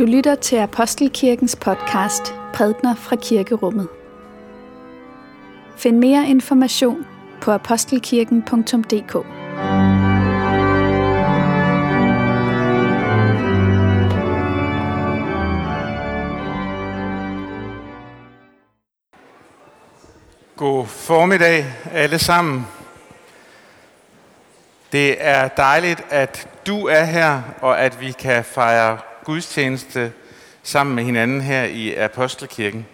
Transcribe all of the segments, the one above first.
Du lytter til Apostelkirkens podcast Prædner fra Kirkerummet. Find mere information på apostelkirken.dk. God formiddag alle sammen. Det er dejligt, at du er her, og at vi kan fejre gudstjeneste sammen med hinanden her i Apostelkirken.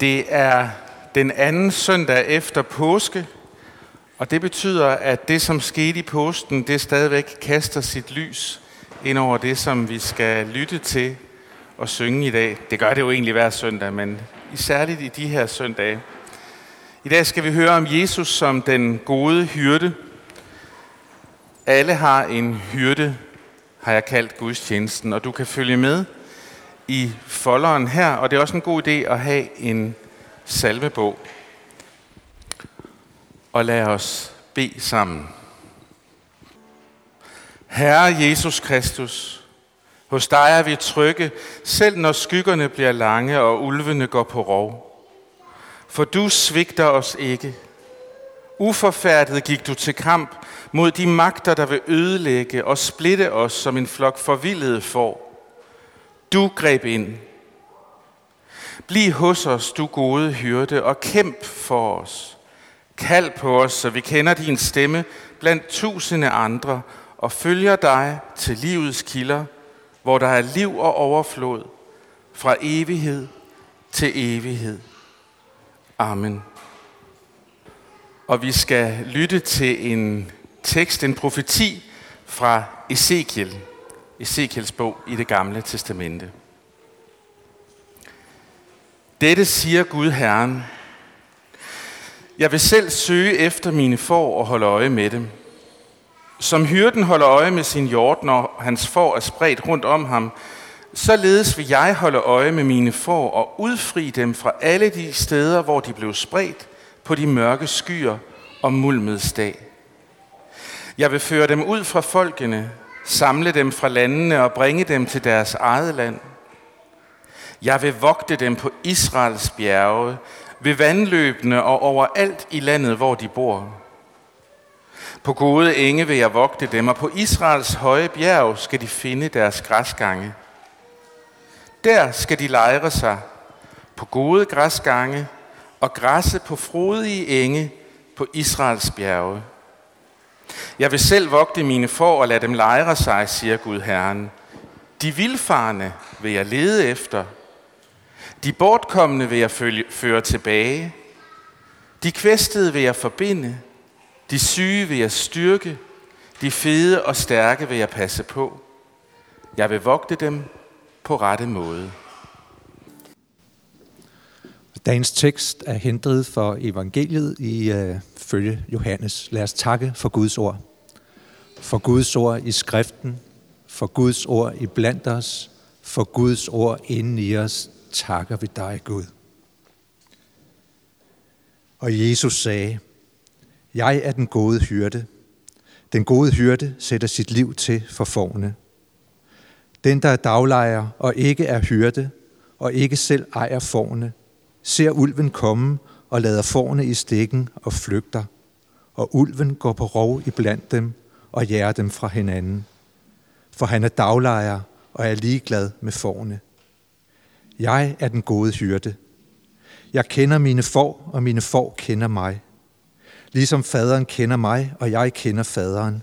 Det er den anden søndag efter påske, og det betyder, at det, som skete i påsken, det stadigvæk kaster sit lys ind over det, som vi skal lytte til og synge i dag. Det gør det jo egentlig hver søndag, men særligt i de her søndage. I dag skal vi høre om Jesus som den gode hyrde. Alle har en hyrde, har jeg kaldt gudstjenesten, og du kan følge med i folderen her, og det er også en god idé at have en salmebog. Og lad os bede sammen. Herre Jesus Kristus, hos dig er vi trygge, selv når skyggerne bliver lange og ulvene går på rov. For du svigter os ikke. Uforfærdet gik du til kamp mod de magter, der vil ødelægge og splitte os som en flok forvildede får. Du greb ind. Bliv hos os, du gode hyrde, og kæmp for os. Kald på os, så vi kender din stemme blandt tusinde andre, og følger dig til livets kilder, hvor der er liv og overflod, fra evighed til evighed. Amen. Og vi skal lytte til en tekst, en profeti fra Ezekiel, Ezekiels bog i det gamle testamente. Dette siger Gud Herren. Jeg vil selv søge efter mine får og holde øje med dem. Som hyrden holder øje med sin hjort, når hans får er spredt rundt om ham, således vil jeg holde øje med mine får og udfri dem fra alle de steder, hvor de blev spredt på de mørke skyer og mulmets dag. Jeg vil føre dem ud fra folkene, samle dem fra landene og bringe dem til deres eget land. Jeg vil vogte dem på Israels bjerge, ved vandløbene og overalt i landet, hvor de bor. På gode enge vil jeg vogte dem, og på Israels høje bjerg skal de finde deres græsgange. Der skal de lejre sig på gode græsgange og græsse på frodige enge på Israels bjerge. Jeg vil selv vogte mine får og lade dem lejre sig, siger Gud Herren. De vilfarne vil jeg lede efter. De bortkommende vil jeg følge, føre tilbage. De kvæstede vil jeg forbinde. De syge vil jeg styrke. De fede og stærke vil jeg passe på. Jeg vil vogte dem på rette måde. Dagens tekst er hentet for evangeliet i øh, følge Johannes. Lad os takke for Guds ord. For Guds ord i skriften, for Guds ord i blandt os, for Guds ord inden i os, takker vi dig, Gud. Og Jesus sagde, Jeg er den gode hyrde. Den gode hyrde sætter sit liv til for forne. Den, der er daglejer og ikke er hyrde, og ikke selv ejer forne, ser ulven komme og lader forne i stikken og flygter, og ulven går på rov iblandt dem og jager dem fra hinanden. For han er daglejer og er ligeglad med forne. Jeg er den gode hyrde. Jeg kender mine får, og mine får kender mig. Ligesom faderen kender mig, og jeg kender faderen,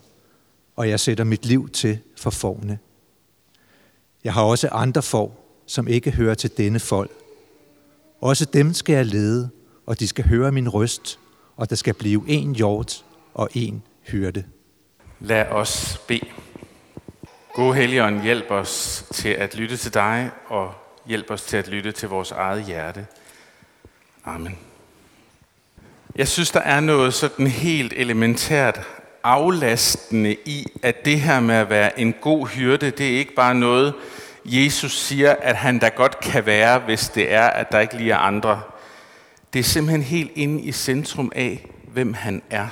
og jeg sætter mit liv til for forne. Jeg har også andre får, som ikke hører til denne folk. Også dem skal jeg lede, og de skal høre min røst, og der skal blive en hjort og en hyrde. Lad os bede. Gode Helligånd, hjælp os til at lytte til dig, og hjælp os til at lytte til vores eget hjerte. Amen. Jeg synes, der er noget sådan helt elementært aflastende i, at det her med at være en god hyrde, det er ikke bare noget, Jesus siger, at han da godt kan være, hvis det er, at der ikke lige er andre. Det er simpelthen helt inde i centrum af, hvem han er.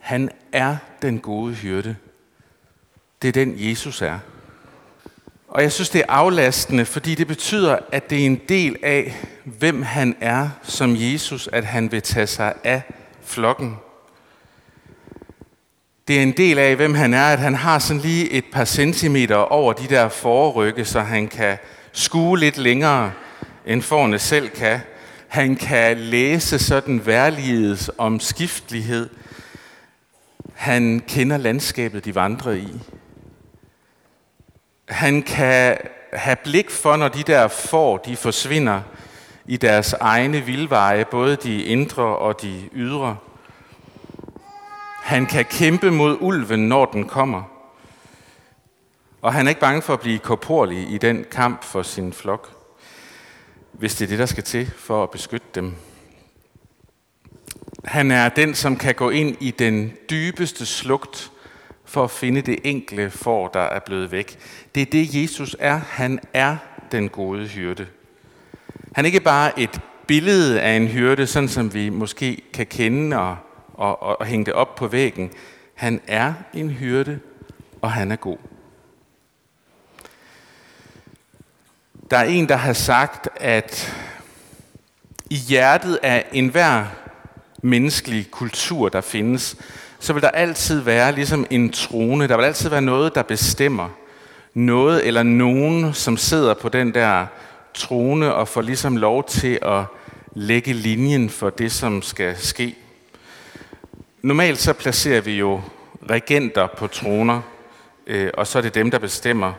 Han er den gode hyrde. Det er den, Jesus er. Og jeg synes, det er aflastende, fordi det betyder, at det er en del af, hvem han er som Jesus, at han vil tage sig af flokken. Det er en del af, hvem han er, at han har sådan lige et par centimeter over de der forrygge, så han kan skue lidt længere, end forne selv kan. Han kan læse sådan værligets omskiftelighed. Han kender landskabet, de vandrer i. Han kan have blik for, når de der får, de forsvinder i deres egne vildveje, både de indre og de ydre. Han kan kæmpe mod ulven, når den kommer. Og han er ikke bange for at blive korporlig i den kamp for sin flok, hvis det er det, der skal til for at beskytte dem. Han er den, som kan gå ind i den dybeste slugt for at finde det enkle får, der er blevet væk. Det er det, Jesus er. Han er den gode hyrde. Han er ikke bare et billede af en hyrde, sådan som vi måske kan kende og, og, og, og hænge det op på væggen. Han er en hyrde, og han er god. Der er en, der har sagt, at i hjertet af enhver menneskelig kultur, der findes, så vil der altid være ligesom en trone. Der vil altid være noget, der bestemmer. Noget eller nogen, som sidder på den der trone og får ligesom lov til at lægge linjen for det, som skal ske. Normalt så placerer vi jo regenter på troner, øh, og så er det dem, der bestemmer.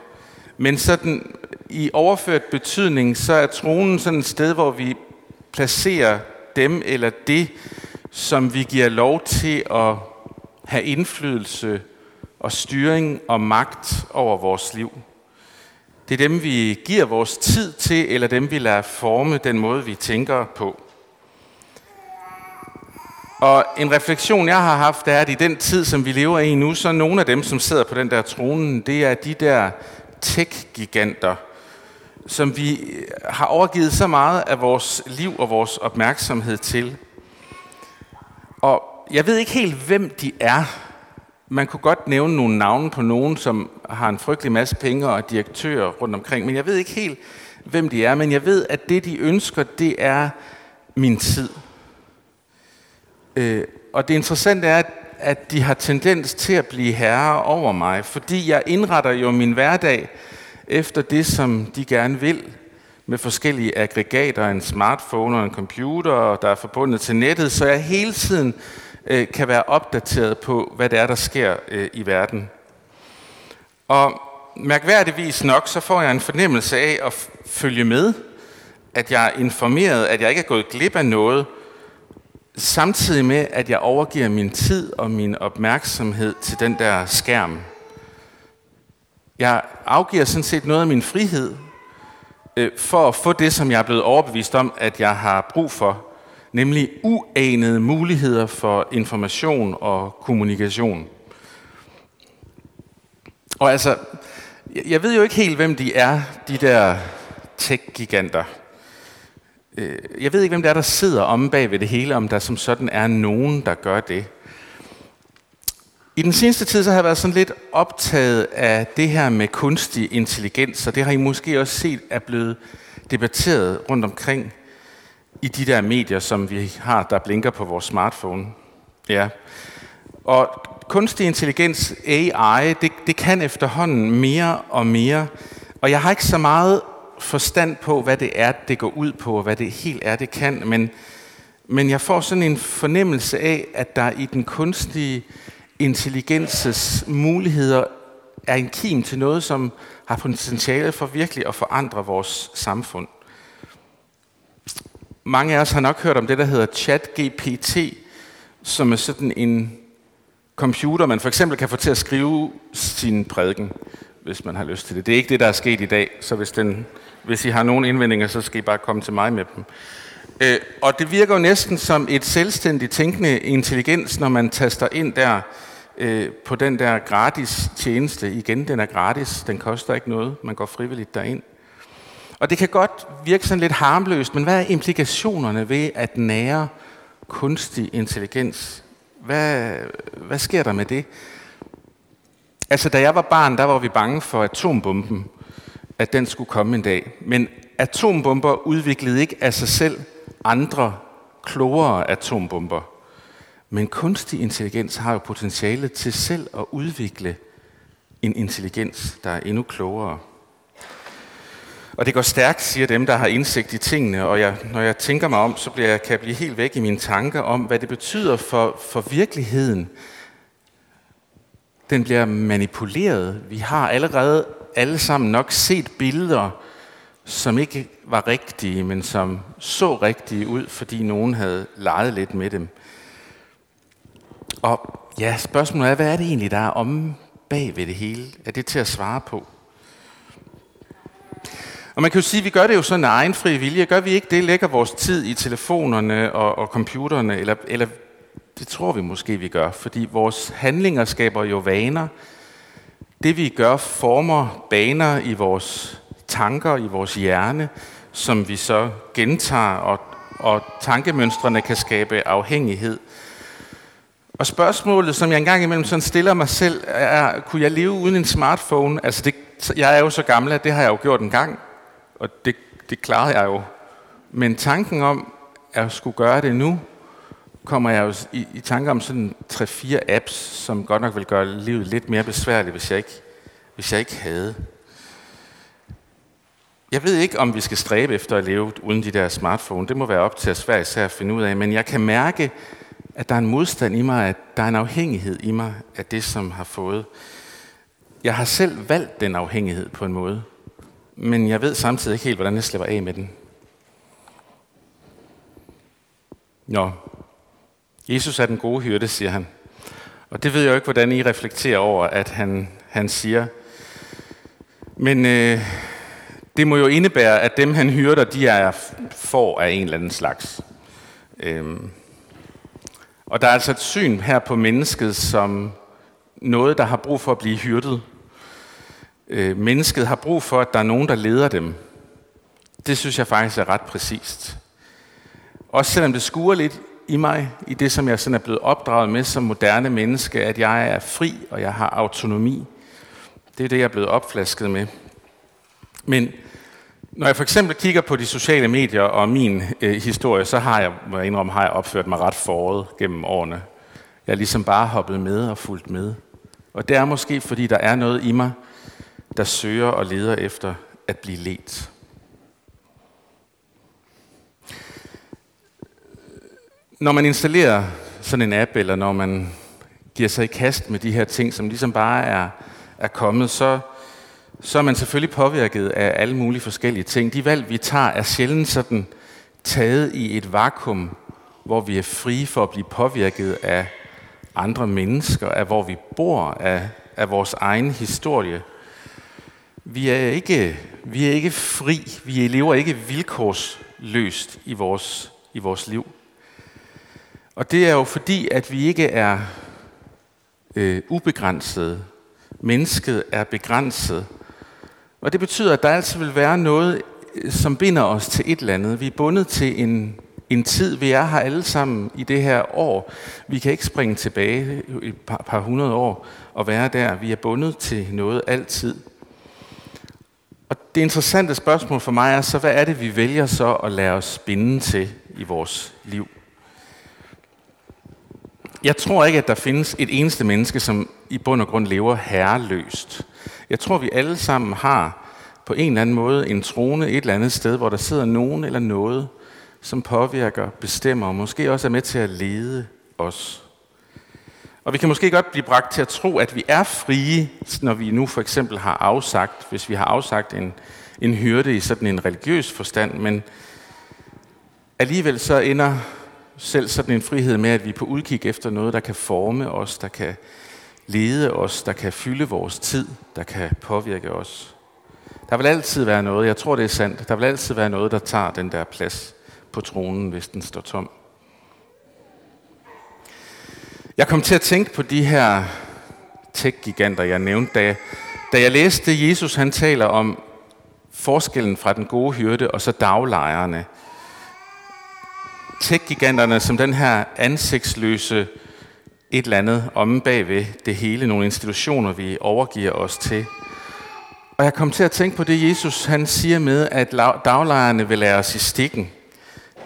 Men sådan i overført betydning, så er tronen sådan et sted, hvor vi placerer dem eller det, som vi giver lov til at have indflydelse og styring og magt over vores liv. Det er dem, vi giver vores tid til, eller dem, vi lader forme den måde, vi tænker på. Og en refleksion, jeg har haft, er, at i den tid, som vi lever i nu, så er nogle af dem, som sidder på den der tronen, det er de der tech-giganter, som vi øh, har overgivet så meget af vores liv og vores opmærksomhed til. Og jeg ved ikke helt, hvem de er. Man kunne godt nævne nogle navne på nogen, som har en frygtelig masse penge og direktører rundt omkring, men jeg ved ikke helt, hvem de er. Men jeg ved, at det, de ønsker, det er min tid. Øh, og det interessante er, at de har tendens til at blive herre over mig, fordi jeg indretter jo min hverdag efter det, som de gerne vil, med forskellige aggregater, en smartphone og en computer, der er forbundet til nettet, så jeg hele tiden øh, kan være opdateret på, hvad det er, der sker øh, i verden. Og mærkværdigvis nok, så får jeg en fornemmelse af at følge med, at jeg er informeret, at jeg ikke er gået glip af noget, samtidig med, at jeg overgiver min tid og min opmærksomhed til den der skærm. Jeg afgiver sådan set noget af min frihed øh, for at få det, som jeg er blevet overbevist om, at jeg har brug for, nemlig uanede muligheder for information og kommunikation. Og altså, jeg ved jo ikke helt, hvem de er, de der tech-giganter. Øh, jeg ved ikke, hvem det er, der sidder om bag ved det hele, om der som sådan er nogen, der gør det. I den seneste tid så har jeg været sådan lidt optaget af det her med kunstig intelligens, og det har I måske også set er blevet debatteret rundt omkring i de der medier, som vi har, der blinker på vores smartphone. Ja. Og kunstig intelligens, AI, det, det kan efterhånden mere og mere, og jeg har ikke så meget forstand på, hvad det er, det går ud på, og hvad det helt er, det kan, men, men jeg får sådan en fornemmelse af, at der i den kunstige intelligenses muligheder er en kim til noget, som har potentiale for virkelig at forandre vores samfund. Mange af os har nok hørt om det, der hedder ChatGPT, som er sådan en computer, man for eksempel kan få til at skrive sin prædiken, hvis man har lyst til det. Det er ikke det, der er sket i dag, så hvis, den, hvis I har nogle indvendinger, så skal I bare komme til mig med dem. Øh, og det virker jo næsten som et selvstændigt tænkende intelligens, når man taster ind der, øh, på den der gratis tjeneste. Igen, den er gratis, den koster ikke noget, man går frivilligt derind. Og det kan godt virke sådan lidt harmløst, men hvad er implikationerne ved at nære kunstig intelligens? Hvad, hvad sker der med det? Altså, da jeg var barn, der var vi bange for atombomben. at den skulle komme en dag. Men atombomber udviklede ikke af sig selv andre klogere atombomber. Men kunstig intelligens har jo potentiale til selv at udvikle en intelligens, der er endnu klogere. Og det går stærkt, siger dem, der har indsigt i tingene, og jeg, når jeg tænker mig om, så bliver jeg, kan jeg blive helt væk i mine tanker om, hvad det betyder for, for virkeligheden. Den bliver manipuleret. Vi har allerede alle sammen nok set billeder, som ikke var rigtige, men som så rigtige ud, fordi nogen havde leget lidt med dem. Og ja, spørgsmålet er, hvad er det egentlig, der er om bag ved det hele? Er det til at svare på? Og man kan jo sige, at vi gør det jo sådan af egen fri vilje. Gør vi ikke det, lægger vores tid i telefonerne og, og computerne, eller, eller det tror vi måske, vi gør, fordi vores handlinger skaber jo vaner. Det vi gør former baner i vores tanker, i vores hjerne, som vi så gentager, og, og tankemønstrene kan skabe afhængighed. Og spørgsmålet, som jeg engang imellem sådan stiller mig selv, er, kunne jeg leve uden en smartphone? Altså, det, jeg er jo så gammel, at det har jeg jo gjort en gang, og det, det klarede jeg jo. Men tanken om, at skulle gøre det nu, kommer jeg jo i, i tanke om sådan 3-4 apps, som godt nok vil gøre livet lidt mere besværligt, hvis jeg ikke, hvis jeg ikke havde. Jeg ved ikke, om vi skal stræbe efter at leve uden de der smartphone. Det må være op til os hver især at finde ud af. Men jeg kan mærke, at der er en modstand i mig, at der er en afhængighed i mig af det, som har fået. Jeg har selv valgt den afhængighed på en måde, men jeg ved samtidig ikke helt, hvordan jeg slipper af med den. Nå, Jesus er den gode hyrde, siger han. Og det ved jeg jo ikke, hvordan I reflekterer over, at han, han siger. Men øh, det må jo indebære, at dem han hyrder, de er for af en eller anden slags. Øhm, og der er altså et syn her på mennesket som noget, der har brug for at blive hyrdet. Øh, mennesket har brug for, at der er nogen, der leder dem. Det synes jeg faktisk er ret præcist. Også selvom det skuer lidt i mig, i det som jeg sådan er blevet opdraget med som moderne menneske, at jeg er fri, og jeg har autonomi. Det er det, jeg er blevet opflasket med. Men når jeg for eksempel kigger på de sociale medier og min øh, historie, så har jeg, må jeg indrømme, har jeg opført mig ret foråret gennem årene. Jeg er ligesom bare hoppet med og fulgt med. Og det er måske, fordi der er noget i mig, der søger og leder efter at blive let. Når man installerer sådan en app, eller når man giver sig i kast med de her ting, som ligesom bare er, er kommet, så, så er man selvfølgelig påvirket af alle mulige forskellige ting. De valg, vi tager, er sjældent sådan taget i et vakuum, hvor vi er frie for at blive påvirket af andre mennesker, af hvor vi bor, af, af vores egen historie. Vi er, ikke, vi er ikke fri, vi lever ikke vilkårsløst i vores, i vores liv. Og det er jo fordi, at vi ikke er øh, ubegrænsede. Mennesket er begrænset. Og det betyder, at der altid vil være noget, øh, som binder os til et eller andet. Vi er bundet til en, en tid. Vi er her alle sammen i det her år. Vi kan ikke springe tilbage et par, par hundrede år og være der. Vi er bundet til noget altid. Og det interessante spørgsmål for mig er så, hvad er det, vi vælger så at lade os binde til i vores liv? Jeg tror ikke, at der findes et eneste menneske, som i bund og grund lever herreløst. Jeg tror, vi alle sammen har på en eller anden måde en trone et eller andet sted, hvor der sidder nogen eller noget, som påvirker, bestemmer og måske også er med til at lede os. Og vi kan måske godt blive bragt til at tro, at vi er frie, når vi nu for eksempel har afsagt, hvis vi har afsagt en, en hyrde i sådan en religiøs forstand, men alligevel så ender selv sådan en frihed med, at vi er på udkig efter noget, der kan forme os, der kan lede os, der kan fylde vores tid, der kan påvirke os. Der vil altid være noget, jeg tror det er sandt, der vil altid være noget, der tager den der plads på tronen, hvis den står tom. Jeg kom til at tænke på de her tech-giganter, jeg nævnte, da jeg, da jeg læste Jesus, han taler om forskellen fra den gode hyrde og så daglejerne. Tech-giganterne som den her ansigtsløse et eller andet omme bagved det hele, nogle institutioner, vi overgiver os til. Og jeg kom til at tænke på det, Jesus han siger med, at daglejerne vil lære os i stikken.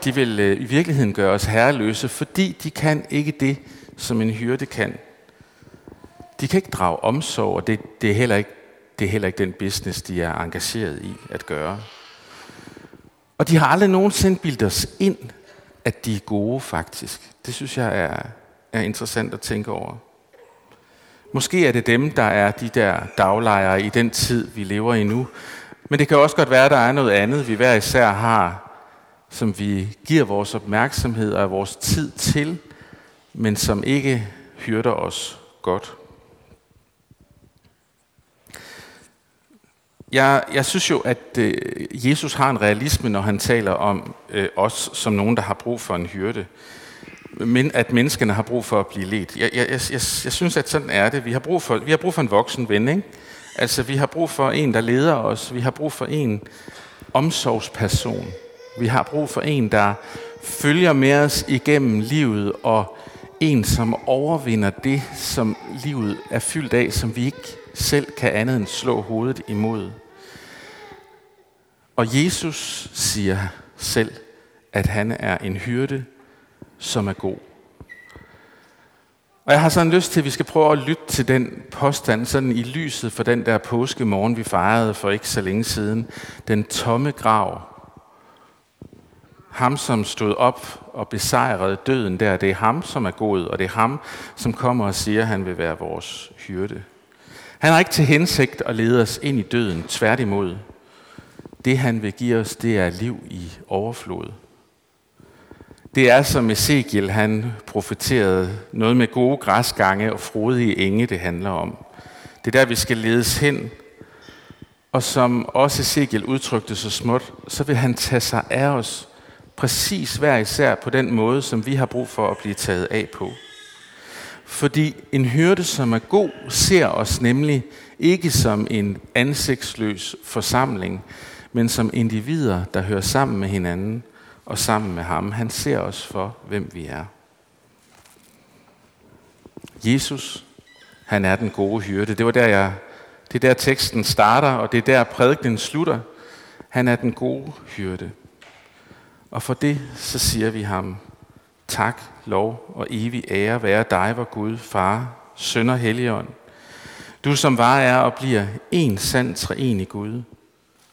De vil øh, i virkeligheden gøre os herreløse, fordi de kan ikke det, som en hyrde kan. De kan ikke drage omsorg, og det, det, er heller ikke, det er heller ikke den business, de er engageret i at gøre. Og de har aldrig nogensinde bildet os ind, at de er gode faktisk. Det synes jeg er, er interessant at tænke over. Måske er det dem, der er de der daglejere i den tid, vi lever i nu. Men det kan også godt være, at der er noget andet, vi hver især har, som vi giver vores opmærksomhed og vores tid til, men som ikke hyrder os godt. Jeg, jeg synes jo, at øh, Jesus har en realisme, når han taler om øh, os som nogen, der har brug for en hyrde. Men at menneskene har brug for at blive ledt. Jeg, jeg, jeg, jeg, jeg synes, at sådan er det. Vi har brug for, vi har brug for en voksen ven, ikke? Altså, vi har brug for en, der leder os. Vi har brug for en omsorgsperson. Vi har brug for en, der følger med os igennem livet, og en, som overvinder det, som livet er fyldt af, som vi ikke selv kan andet end slå hovedet imod. Og Jesus siger selv, at han er en hyrde, som er god. Og jeg har sådan lyst til, at vi skal prøve at lytte til den påstand, sådan i lyset for den der påskemorgen, vi fejrede for ikke så længe siden. Den tomme grav. Ham, som stod op og besejrede døden der, det er ham, som er god, og det er ham, som kommer og siger, at han vil være vores hyrde. Han har ikke til hensigt at lede os ind i døden, tværtimod. Det han vil give os, det er liv i overflod. Det er som Ezekiel, han profeterede, noget med gode græsgange og frodige enge, det handler om. Det er der, vi skal ledes hen. Og som også Ezekiel udtrykte så småt, så vil han tage sig af os præcis hver især på den måde, som vi har brug for at blive taget af på. Fordi en hyrde, som er god, ser os nemlig ikke som en ansigtsløs forsamling, men som individer, der hører sammen med hinanden og sammen med ham. Han ser os for, hvem vi er. Jesus, han er den gode hyrde. Det var der, jeg, det er der teksten starter, og det er der prædikenen slutter. Han er den gode hyrde. Og for det, så siger vi ham, tak, lov og evig ære være dig, vor Gud, Far, Søn og Helligånd. Du som var er og bliver en sand treenig Gud,